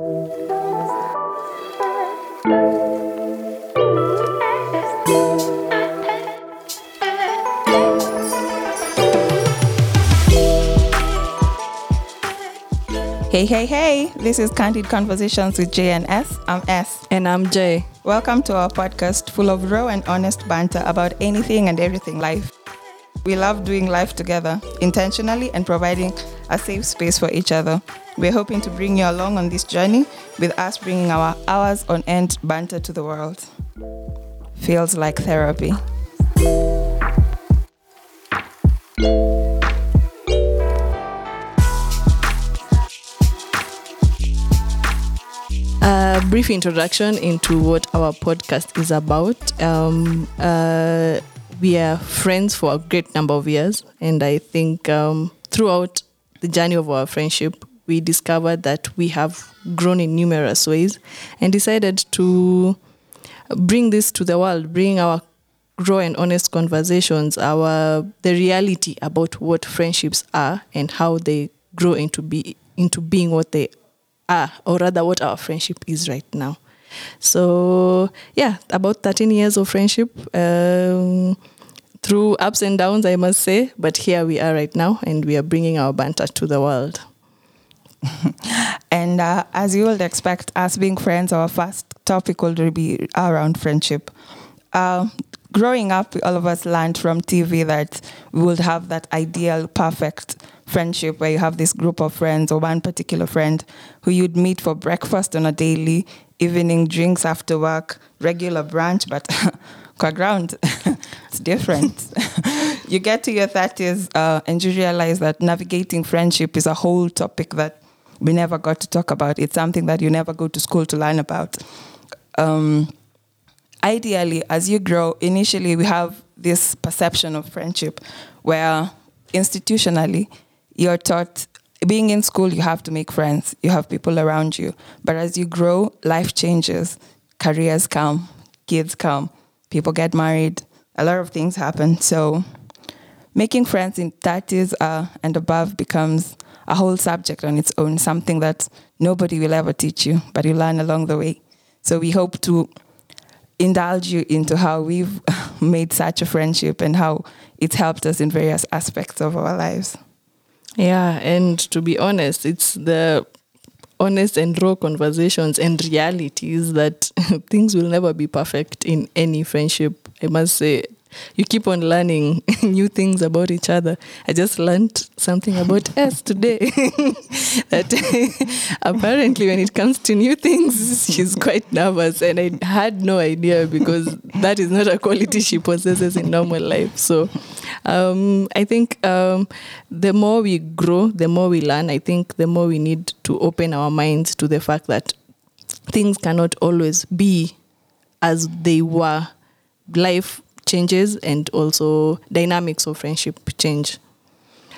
Hey, hey, hey, this is Candid Conversations with J and S. I'm S. And I'm J. Welcome to our podcast full of raw and honest banter about anything and everything life. We love doing life together, intentionally, and providing a safe space for each other. We're hoping to bring you along on this journey with us bringing our hours on end banter to the world. Feels like therapy. A brief introduction into what our podcast is about. Um, uh, we are friends for a great number of years, and I think um, throughout the journey of our friendship, we discovered that we have grown in numerous ways and decided to bring this to the world, bring our raw and honest conversations, our the reality about what friendships are and how they grow into be into being what they are, or rather what our friendship is right now. So yeah, about 13 years of friendship. Um, through ups and downs, I must say, but here we are right now, and we are bringing our banter to the world. And uh, as you would expect, us being friends, our first topic will be around friendship. Uh, growing up, all of us learned from TV that we would have that ideal, perfect friendship where you have this group of friends or one particular friend who you'd meet for breakfast on a daily, evening drinks after work, regular brunch, but ground, it's different. you get to your 30s uh, and you realize that navigating friendship is a whole topic that we never got to talk about. It's something that you never go to school to learn about. Um, ideally, as you grow, initially we have this perception of friendship where institutionally you're taught being in school, you have to make friends, you have people around you. But as you grow, life changes, careers come, kids come, people get married, a lot of things happen. So making friends in 30s uh, and above becomes a whole subject on its own, something that nobody will ever teach you, but you learn along the way. So we hope to indulge you into how we've made such a friendship and how it's helped us in various aspects of our lives. Yeah, and to be honest, it's the honest and raw conversations and realities that things will never be perfect in any friendship. I must say, you keep on learning new things about each other. I just learned something about us today. that apparently, when it comes to new things, she's quite nervous, and I had no idea because that is not a quality she possesses in normal life. So, um, I think um, the more we grow, the more we learn. I think the more we need to open our minds to the fact that things cannot always be as they were. Life changes and also dynamics of friendship change.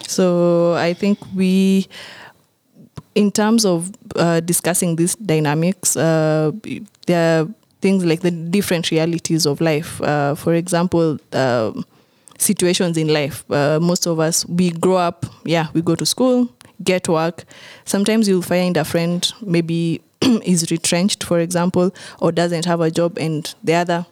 So I think we, in terms of uh, discussing these dynamics, uh, there are things like the different realities of life. Uh, for example, situations in life. Uh, most of us, we grow up, yeah, we go to school, get work. Sometimes you'll find a friend maybe is retrenched, for example, or doesn't have a job, and the other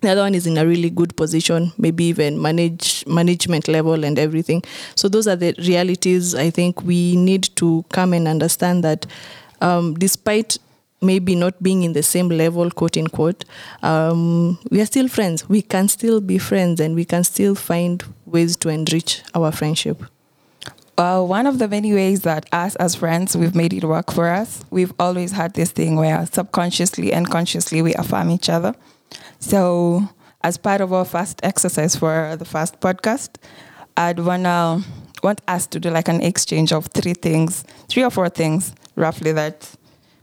the other one is in a really good position maybe even manage management level and everything so those are the realities i think we need to come and understand that um, despite maybe not being in the same level quote unquote um, we are still friends we can still be friends and we can still find ways to enrich our friendship one of the many ways that us as friends, we've made it work for us, we've always had this thing where subconsciously and consciously we affirm each other. So, as part of our first exercise for the first podcast, I'd wanna want us to do like an exchange of three things, three or four things roughly that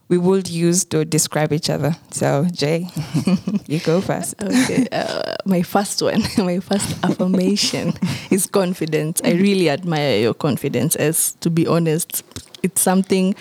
we would use to describe each other. So, Jay, you go first. Okay, uh, my first one, my first affirmation is confidence. I really admire your confidence. As to be honest, it's something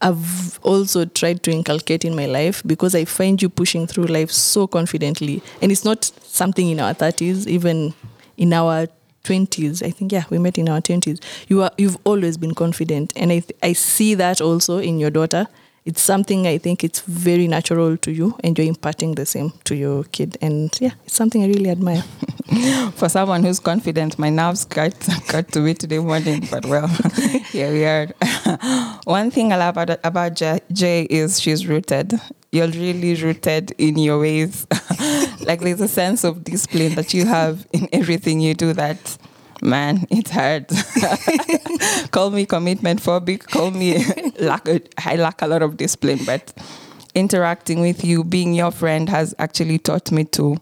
I've also tried to inculcate in my life because I find you pushing through life so confidently. And it's not something in our 30s, even in our 20s. I think, yeah, we met in our 20s. You are, you've always been confident. And I, th- I see that also in your daughter. It's something I think it's very natural to you, and you're imparting the same to your kid. And yeah, it's something I really admire. For someone who's confident, my nerves got got to me today morning, but well, here we are. One thing I love about, about Jay, Jay is she's rooted. You're really rooted in your ways. like there's a sense of discipline that you have in everything you do that man, it's hard. call me commitment phobic, call me lack I lack a lot of discipline, but interacting with you, being your friend has actually taught me to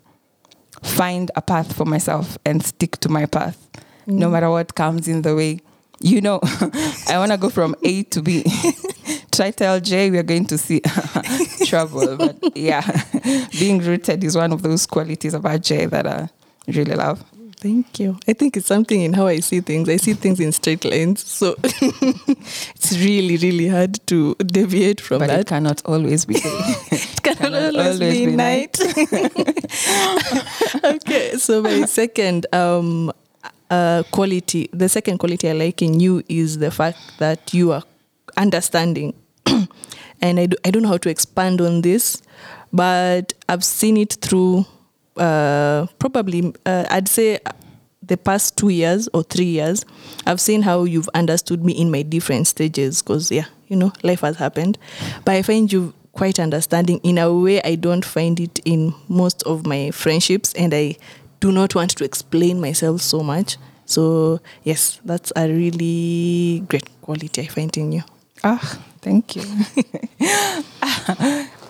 find a path for myself and stick to my path mm. no matter what comes in the way. You know, I want to go from A to B. Try tell Jay we're going to see trouble. But yeah, being rooted is one of those qualities about Jay that I really love. Thank you. I think it's something in how I see things. I see things in straight lines. So it's really, really hard to deviate from that. but that. It cannot always be day. it cannot, cannot always, always, be, be night. okay, so my second um, uh, quality, the second quality I like in you is the fact that you are understanding. and I, do, I don't know how to expand on this, but I've seen it through uh, probably, uh, I'd say the past two years or three years, I've seen how you've understood me in my different stages because, yeah, you know, life has happened. But I find you quite understanding in a way I don't find it in most of my friendships, and I do not want to explain myself so much. So, yes, that's a really great quality I find in you. Ah, thank you.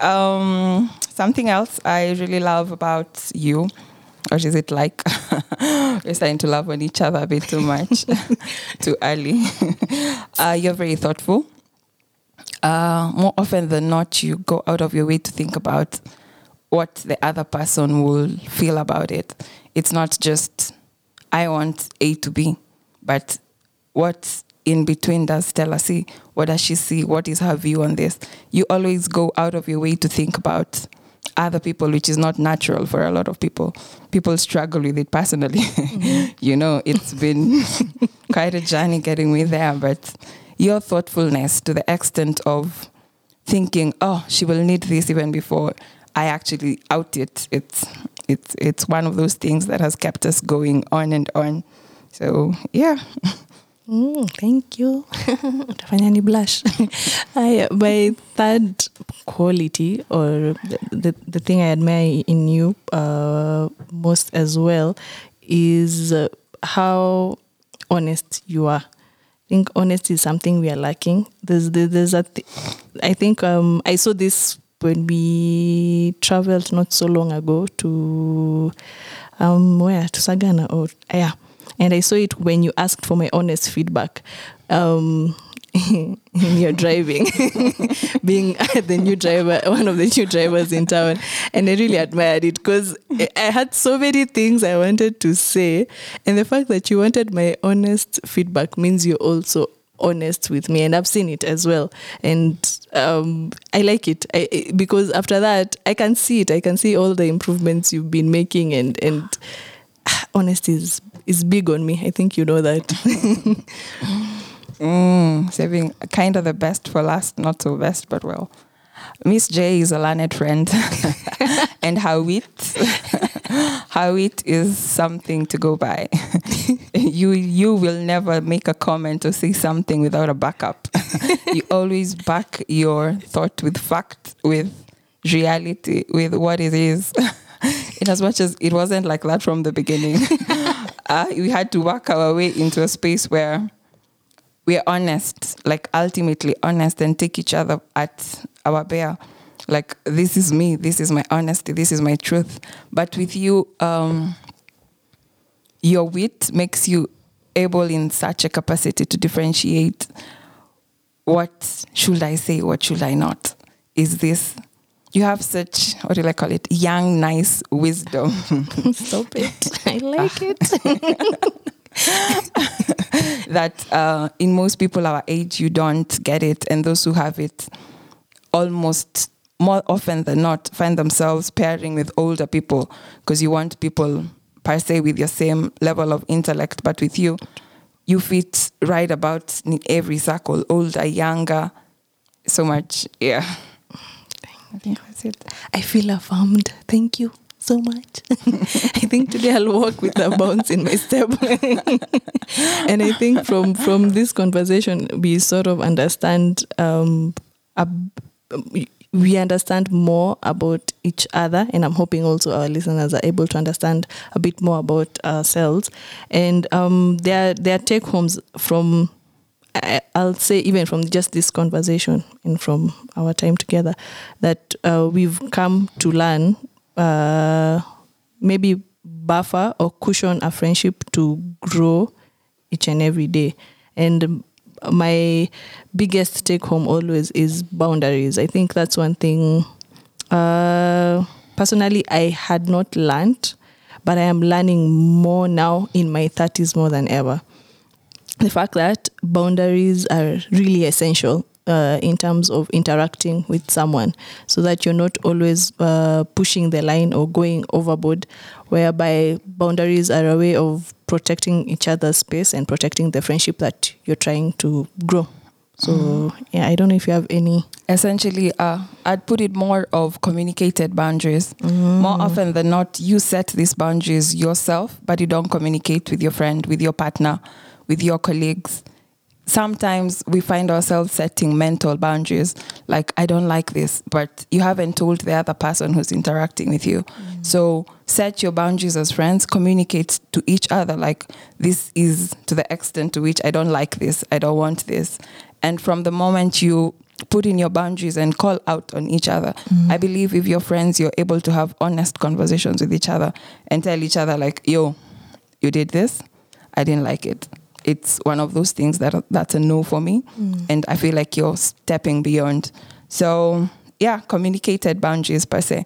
um, something else I really love about you, or is it like we're starting to love on each other a bit too much, too early? Uh, you're very thoughtful. Uh, more often than not, you go out of your way to think about what the other person will feel about it. It's not just, I want A to B, but what in between does Stella see? What does she see? What is her view on this? You always go out of your way to think about other people, which is not natural for a lot of people. People struggle with it personally. Mm-hmm. you know, it's been quite a journey getting me there, but your thoughtfulness to the extent of thinking, oh, she will need this even before I actually out it. It's it's it's one of those things that has kept us going on and on. So yeah. Mm, thank you. Utafanya ni blush. I, my third quality or the, the, the, thing I admire in you uh, most as well is uh, how honest you are. I think honesty is something we are lacking. There's there's a th- I think um, I saw this when we traveled not so long ago to um where to Sagana or yeah and I saw it when you asked for my honest feedback. Um, in your driving, being the new driver, one of the new drivers in town. And I really admired it because I had so many things I wanted to say. And the fact that you wanted my honest feedback means you're also honest with me. And I've seen it as well. And um, I like it I, because after that, I can see it. I can see all the improvements you've been making. And, and honesty is is big on me. I think you know that. mm, saving kind of the best for last, not so best, but well. Miss J is a learned friend, and her wit, her wit is something to go by. you you will never make a comment or say something without a backup. you always back your thought with fact, with reality, with what it is. in as much as it wasn't like that from the beginning uh, we had to work our way into a space where we're honest, like ultimately honest, and take each other at our bare. Like this is me, this is my honesty, this is my truth. But with you, um, your wit makes you able in such a capacity to differentiate what should I say, what should I not? Is this you have such what do I call it? Young, nice wisdom. Stop it. I like it. that uh, in most people our age you don't get it, and those who have it almost more often than not find themselves pairing with older people because you want people per se with your same level of intellect, but with you, you fit right about in every circle, older, younger, so much. Yeah. I think. I feel affirmed. Thank you so much. I think today I'll walk with a bounce in my step. and I think from from this conversation, we sort of understand um, ab- we understand more about each other, and I'm hoping also our listeners are able to understand a bit more about ourselves. And um, their their take homes from I- I'll say even from just this conversation and from our time together that uh, we've come to learn uh, maybe buffer or cushion a friendship to grow each and every day. And my biggest take home always is boundaries. I think that's one thing. Uh, personally, I had not learned, but I am learning more now in my 30s more than ever the fact that boundaries are really essential uh, in terms of interacting with someone so that you're not always uh, pushing the line or going overboard whereby boundaries are a way of protecting each other's space and protecting the friendship that you're trying to grow. So yeah i don't know if you have any Essentially, uh, I'd put it more of communicated boundaries. More often than not, you set these boundaries yourself, but you don't communicate with your friend, with your partner, with your colleagues. Sometimes we find ourselves setting mental boundaries, like, I don't like this, but you haven't told the other person who's interacting with you. Mm. So set your boundaries as friends, communicate to each other, like, this is to the extent to which I don't like this, I don't want this. And from the moment you put in your boundaries and call out on each other, mm. I believe if you're friends, you're able to have honest conversations with each other and tell each other, like, yo, you did this, I didn't like it. It's one of those things that that's a no for me, mm. and I feel like you're stepping beyond. So yeah, communicated boundaries per se.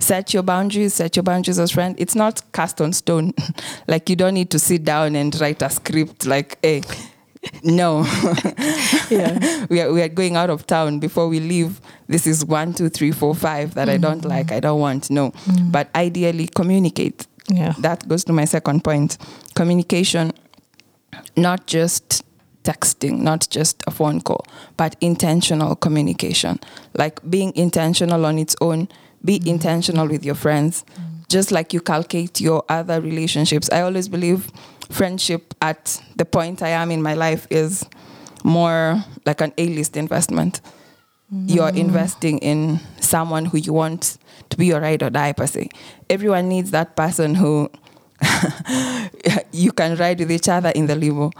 Set your boundaries. Set your boundaries as friend. It's not cast on stone. like you don't need to sit down and write a script. Like, hey, no, yeah we are we are going out of town before we leave. This is one, two, three, four, five that I don't mm-hmm. like. I don't want. No, mm. but ideally communicate yeah that goes to my second point communication not just texting not just a phone call but intentional communication. Like being intentional on its own be mm-hmm. intentional with your friends. Mm-hmm. Just like you calculate your other relationships. I always believe friendship at the point i am in my life is more like an a-list investment. You're mm-hmm. investing in someone who you want to be your ride or die per se. Everyone needs that person who you can ride with each other in the limo.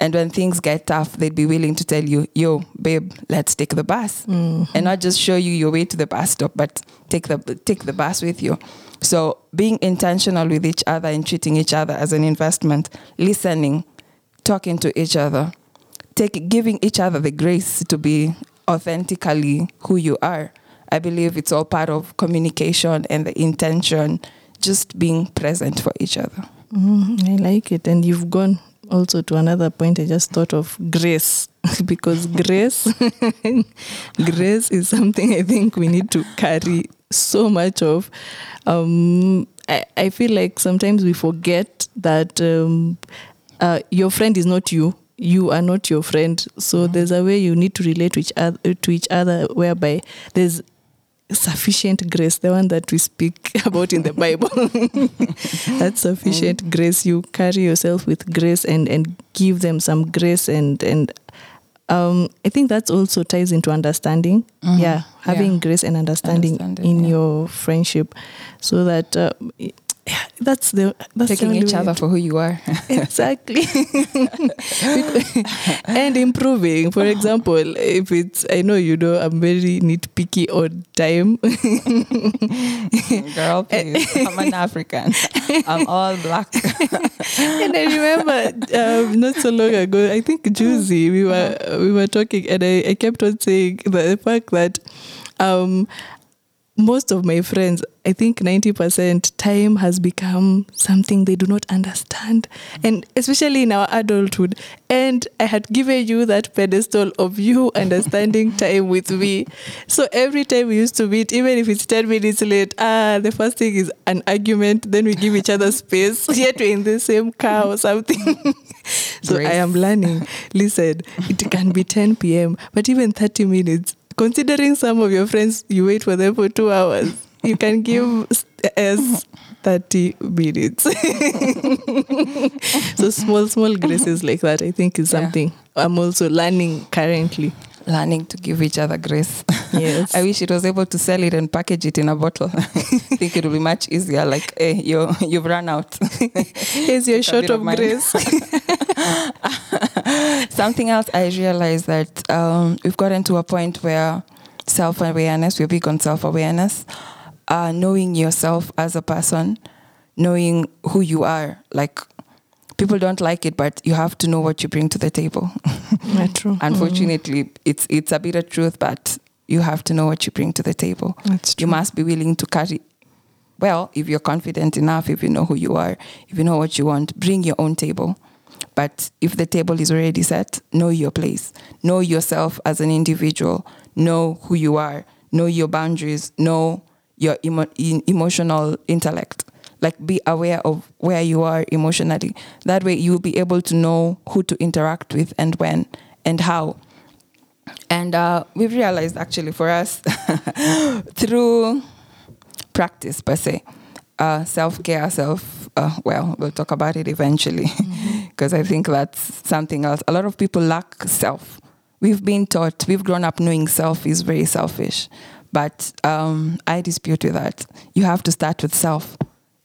And when things get tough, they'd be willing to tell you, yo, babe, let's take the bus. Mm-hmm. And not just show you your way to the bus stop, but take the take the bus with you. So being intentional with each other and treating each other as an investment, listening, talking to each other, take giving each other the grace to be authentically who you are. I believe it's all part of communication and the intention, just being present for each other. Mhm, I like it. And you've gone also to another point. I just thought of grace because grace, grace is something I think we need to carry so much of. Um, I, I feel like sometimes we forget that um, uh, your friend is not you. You are not your friend. So there's a way you need to relate to each other, to each other whereby there's sufficient grace, the one that we speak about in the Bible. That's sufficient grace. You carry yourself with grace and and give them some grace and and um, I think that also ties into understanding. Mhm. Yeah, having Yeah. grace and understanding, Understanding, in yeah. your friendship, so that uh, yeah, that's the that's the Taking only each other for who you are. exactly and improving for example if it's i know you know i'm very nitpicky on time Girl, please. I'm an African. I'm all black. and i remember um, not so long ago i think juicy we were we were talking and i, I kept on saying the fact that um most of my friends, I think 90% time has become something they do not understand. And especially in our adulthood. And I had given you that pedestal of you understanding time with me. So every time we used to meet, even if it's 10 minutes late, ah, the first thing is an argument. Then we give each other space. Yet we're in the same car or something. so I am learning. Listen, it can be 10 p.m., but even 30 minutes considering some of your friends, you wait for them for two hours. You can give as 30 minutes. so small, small graces like that, I think is Yeah. something I'm also learning currently. Learning to give each other grace. Yes. I wish it was able to sell it and package it in a bottle. I think it would be much easier. Like, hey, you you've run out. Here's your shot of, of grace. Something else I realized that um, we've gotten to a point where self awareness, we're big on self awareness, uh, knowing yourself as a person, knowing who you are. Like, people don't like it, but you have to know what you bring to the table. Yeah, true. Unfortunately, it's it's a bit of truth, but you have to know what you bring to the table. That's true. You must be willing to carry. Well, if you're confident enough, if you know who you are, if you know what you want, bring your own table. But if the table is already set, know your place. Know yourself as an individual. Know who you are. Know your boundaries. Know your emo- emotional intellect. Like be aware of where you are emotionally. That way you'll be able to know who to interact with and when and how. And uh, we've realized actually for us through practice per se, uh, self care, self, uh, well, we'll talk about it eventually because I think that's something else. A lot of people lack self. We've been taught, we've grown up knowing self is very selfish, but um, I dispute with that. You have to start with self.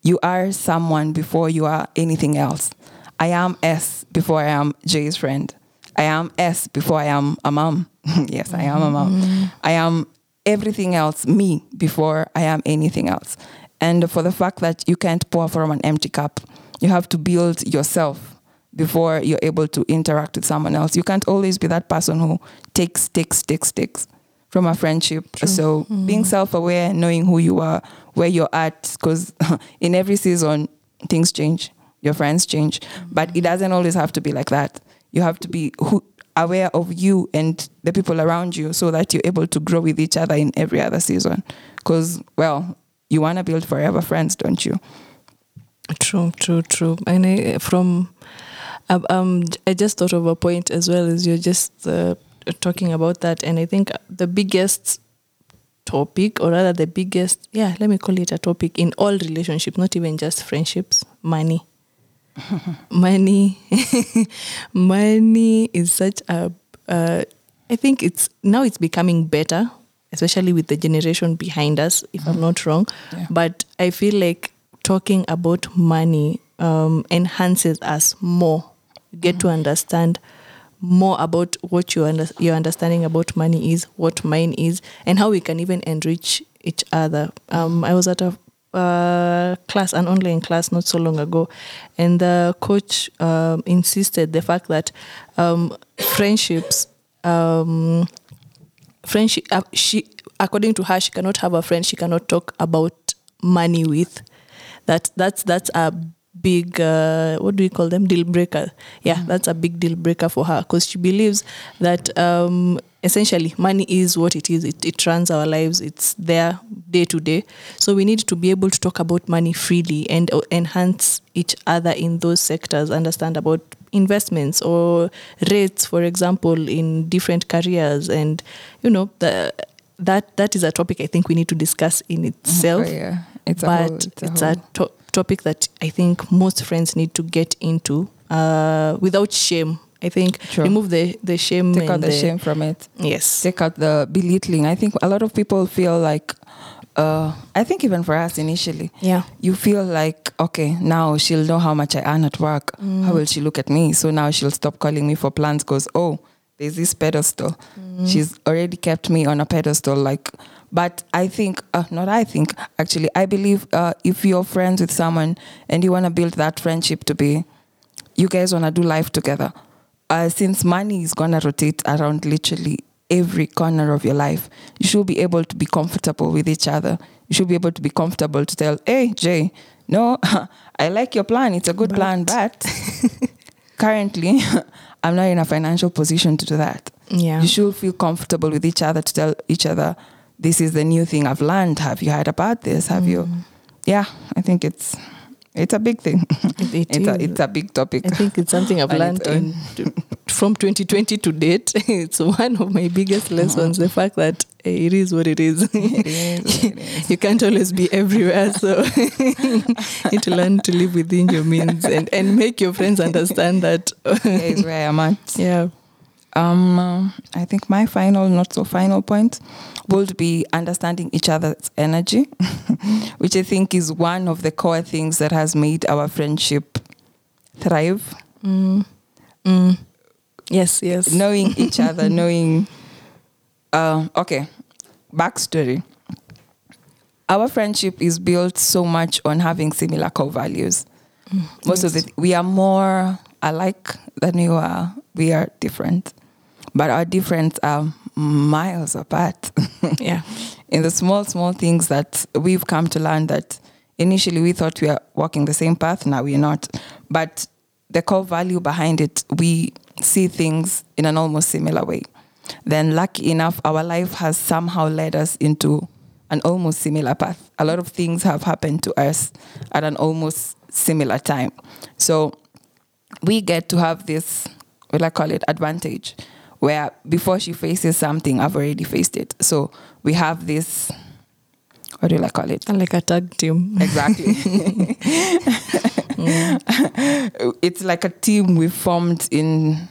You are someone before you are anything else. I am S before I am Jay's friend. I am S before I am a mom. yes, I am a mom. I am everything else, me, before I am anything else. And for the fact that you can't pour from an empty cup, you have to build yourself before you're able to interact with someone else. You can't always be that person who takes, takes, takes, takes from a friendship. So hmm. being self-aware, knowing who you are, where you're at, because in every season things change, your friends change, hmm. but it doesn't always have to be like that. You have to be who, aware of you and the people around you, so that you're able to grow with each other in every other season. Because well, you want to build forever friends, don't you? True, true, true. And I, from, um, um, I just thought of a point as well as you're just uh, talking about that, and I think the biggest topic, or rather the biggest, yeah, let me call it a topic in all relationships, not even just friendships, money. money, money is such a. Uh, I think it's now it's becoming better, especially with the generation behind us. If I'm not wrong, Yeah. but I feel like talking about money um, enhances us more. You get to understand more about what your under, your understanding about money is, what mine is, and how we can even enrich each other. Um, I was at a uh, class, an online class, not so long ago, and the coach um, insisted the fact that um, friendships. Um, friendship uh, she according to her she cannot have a friend she cannot talk about money with. That that's that's a big uh, what do we call them? Deal breaker. Yeah that's a big deal breaker for her because she believes that um, essentially money is what it is. It, it runs our lives. It's there day to day. So we need to be able to talk about money freely and enhance each other in those sectors. Understand about investments or rates for example in different careers. And you know the that that is a topic i think we need to discuss in itself. Oh, yeah, it's a but whole, it's a it's a to- topic that I think most friends need to get into uh, without shame. I think Sure. remove the the shame. take out and the shame from it. Yes. take out the belittling. I think a lot of people feel like, uh, I think even for us initially, Yeah. you feel like, okay, now she'll know how much I earn at work. How will she look at me? So now she'll stop calling me for plans because, oh, there's this pedestal. She's already kept me on a pedestal. Like, but I think, uh, not I think, actually, I believe uh, if you're friends with someone and you want to build that friendship to be, you guys want to do life together. Uh, since money is going to rotate around literally every corner of your life, you should be able to be comfortable with each other. You should be able to be comfortable to tell, hey, Jay, no, I like your plan. It's a good plan, but currently, I'm not in a financial position to do that. Yeah. You should feel comfortable with each other to tell each other, this is the new thing I've learned. Have you heard about this? Have you? Yeah, I think it's It's a big thing. It- it it's, a, it's a big topic. I think it's something I've learned uh, in, from 2020 to date. It's one of my biggest uh-huh. lessons. The fact that it is what it is. It is what it is. you can't always be everywhere, so you need to learn to live within your means and, and make your friends understand that. Here is where I'm at. yeah. Um, I think my final, not so final point would be understanding each other's energy, which I think is one of the core things that has made our friendship thrive. Mm. Mm. Yes, yes. Knowing each other, knowing. Uh, okay, backstory. Our friendship is built so much on having similar core values. Most of it, we are more alike than you are. We are different, but our difference are miles apart. Yeah. in the small, small things that we've come to learn that initially we thought we are walking the same path, now we're not. But the core value behind it, we see things in an almost similar way. Then, lucky enough, our life has somehow led us into an almost similar path. A lot of things have happened to us at an almost similar time. So, we get to have this, what I call it, advantage, where before she faces something, I've already faced it. So we have this, what do I call it? Like a tag team. Exactly. it's like a team we formed in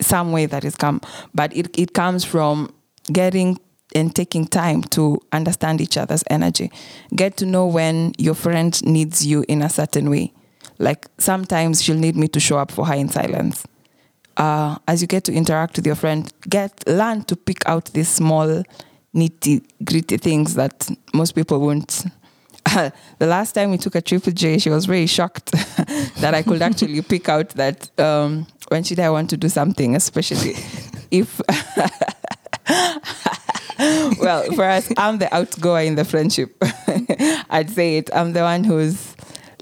some way that that is come, but it, it comes from getting and taking time to understand each other's energy. Get to know when your friend needs you in a certain way. Like sometimes she'll need me to show up for her in silence. Uh, as you get to interact with your friend, get learn to pick out these small, nitty gritty things that most people won't. the last time we took a trip with Jay, she was very shocked that I could actually pick out that um, when should I want to do something, especially if. well, for us, I'm the outgoer in the friendship. I'd say it. I'm the one who's,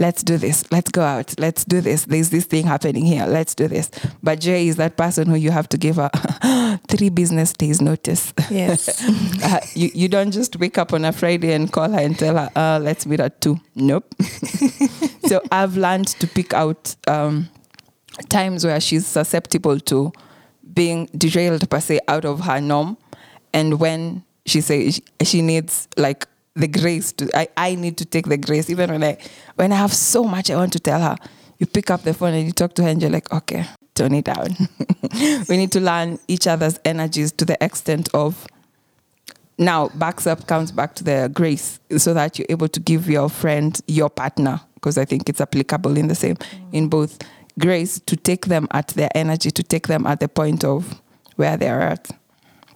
let's do this, let's go out, let's do this. There's this thing happening here, let's do this. But Jay is that person who you have to give a three business days notice. Yes. Uh, you, you don't just wake up on a Friday and call her and tell her, uh, let's meet at two. Nope. so I've learned to pick out um, times where she's susceptible to being derailed per se out of her norm and when she says she needs like the grace to I, I need to take the grace. Even when I when I have so much I want to tell her you pick up the phone and you talk to her and you're like okay tone it down. We need to learn each other's energies to the extent of now backs up comes back to the grace so that you're able to give your friend your partner because i think it's applicable in the same in both grace to take them at their energy to take them at the point of where they're at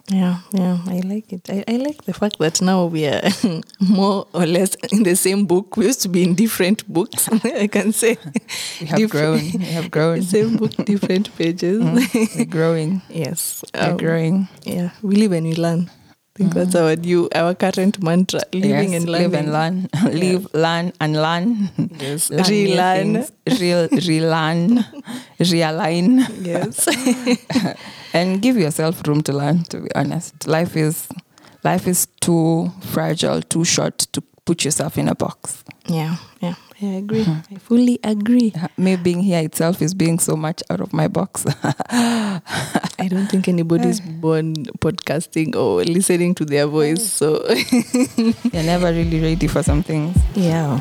Yeah, yeah, I like it. I, I like the fact that now we are more or less in the same book. We used to be in different books. I can say we have grown we have grown same book, different pages. we're growing yes, we're um, growing yeah, we live and we learn. I think that's mm. our new, our current mantra: living Yes, and learning. live and learn. Live learn and learn. Yes, Learn relearn. real relearn. Realign. Yes, and give yourself room to learn to be honest. Life is life is too fragile too short to put yourself in a box. Yeah, yeah. I agree. I fully agree. me being here itself is being so much out of my box I don't think anybody's born podcasting or listening to their voice. Mm. So you're never really ready for some things yeah.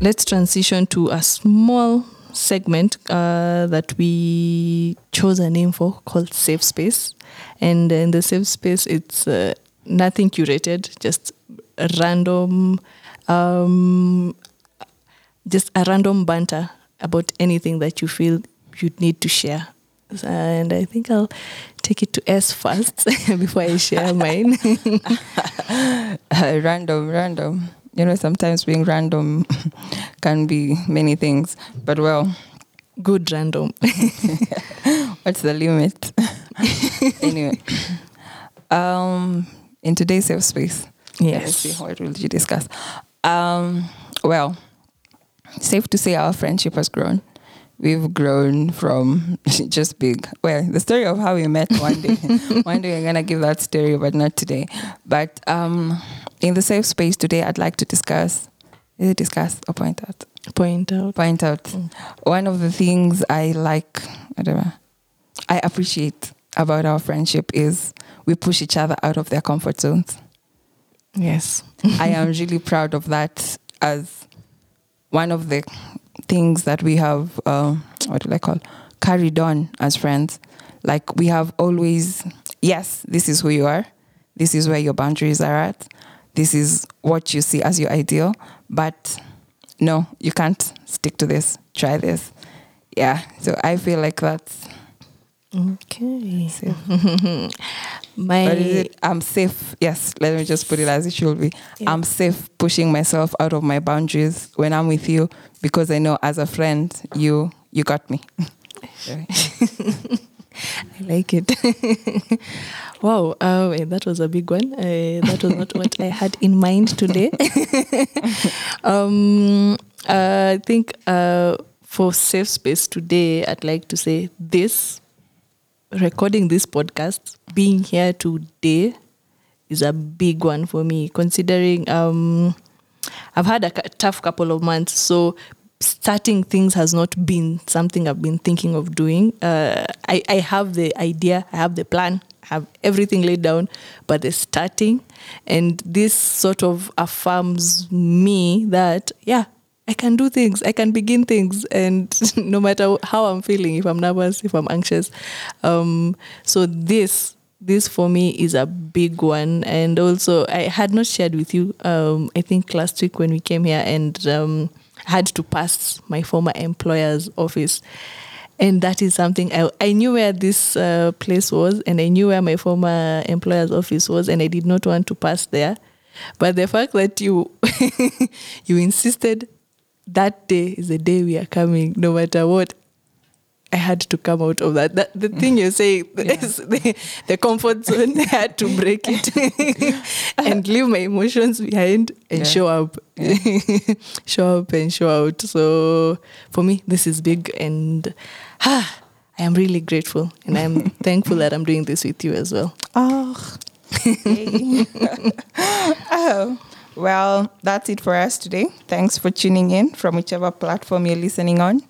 Let's transition to a small segment uh, that we chose a name for called Safe Space. And in the Safe Space, it's uh, nothing curated, just random, um, just a random banter about anything that you feel you need to share. And I think I'll take it to S first before I share mine. random random you know sometimes being random can be many things but well. Good random. what's the limit? Anyway. Um in today's safe space. Let's see Yes. what will you discuss? Um well safe to say our friendship has grown we've grown from just big. Well, the story of how we met one day. one day we're gonna give that story, but not today. But um, in the safe space today, I'd like to discuss. Is it discuss or point out? Point out. Point out. Mm. One of the things I like, I don't know, I appreciate about our friendship is we push each other out of their comfort zones. Yes. I am really proud of that as one of the things that we have, um, what do I call, carried on as friends. Like we have always, yes, this is who you are. This is where your boundaries are at. This is what you see as your ideal. But no, you can't stick to this. Try this. Yeah. So I feel like that's Okay. My But is it, I'm safe. Yes, let me just put it as it should be. Yeah. I'm safe pushing myself out of my boundaries when I'm with you because I know as a friend you you got me. I like it. wow, uh, that was a big one. Uh, that was not what I had in mind today. um, uh, I think uh, for safe space today, I'd like to say this recording this podcast, being here today, is a big one for me, considering um, I've had a tough couple of months. So starting things has not been something I've been thinking of doing. Uh, I, I have the idea, I have the plan, I have everything laid down, but the starting and this sort of affirms me that, yeah, I can do things, I can begin things, and no matter how I'm feeling, if I'm nervous, if I'm anxious. Um, so this this for me is a big one. And also i had not shared with you um, i think last week when we came here and um, had to pass my former employer's office. And that is something i, I knew where this uh, place was and i knew where my former employer's office was and i did not want to pass there. But the fact that you you insisted that day is the day we are coming no matter what I had to come out of that. that the thing you're saying is the, the comfort zone. I had to break it and leave my emotions behind and Yeah. show up, show up and show out. So for me, this is big, and ah, I am really grateful, and I'm thankful that I'm doing this with you as well. Oh. oh. Well, that's it for us today. Thanks for tuning in from whichever platform you're listening on.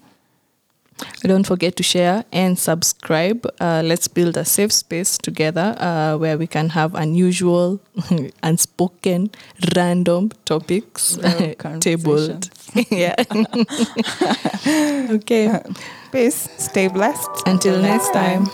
Don't forget to share and subscribe. Uh, let's build a safe space together uh, where we can have unusual, unspoken, random topics tabled. yeah. okay. Peace. Stay blessed. Until next time.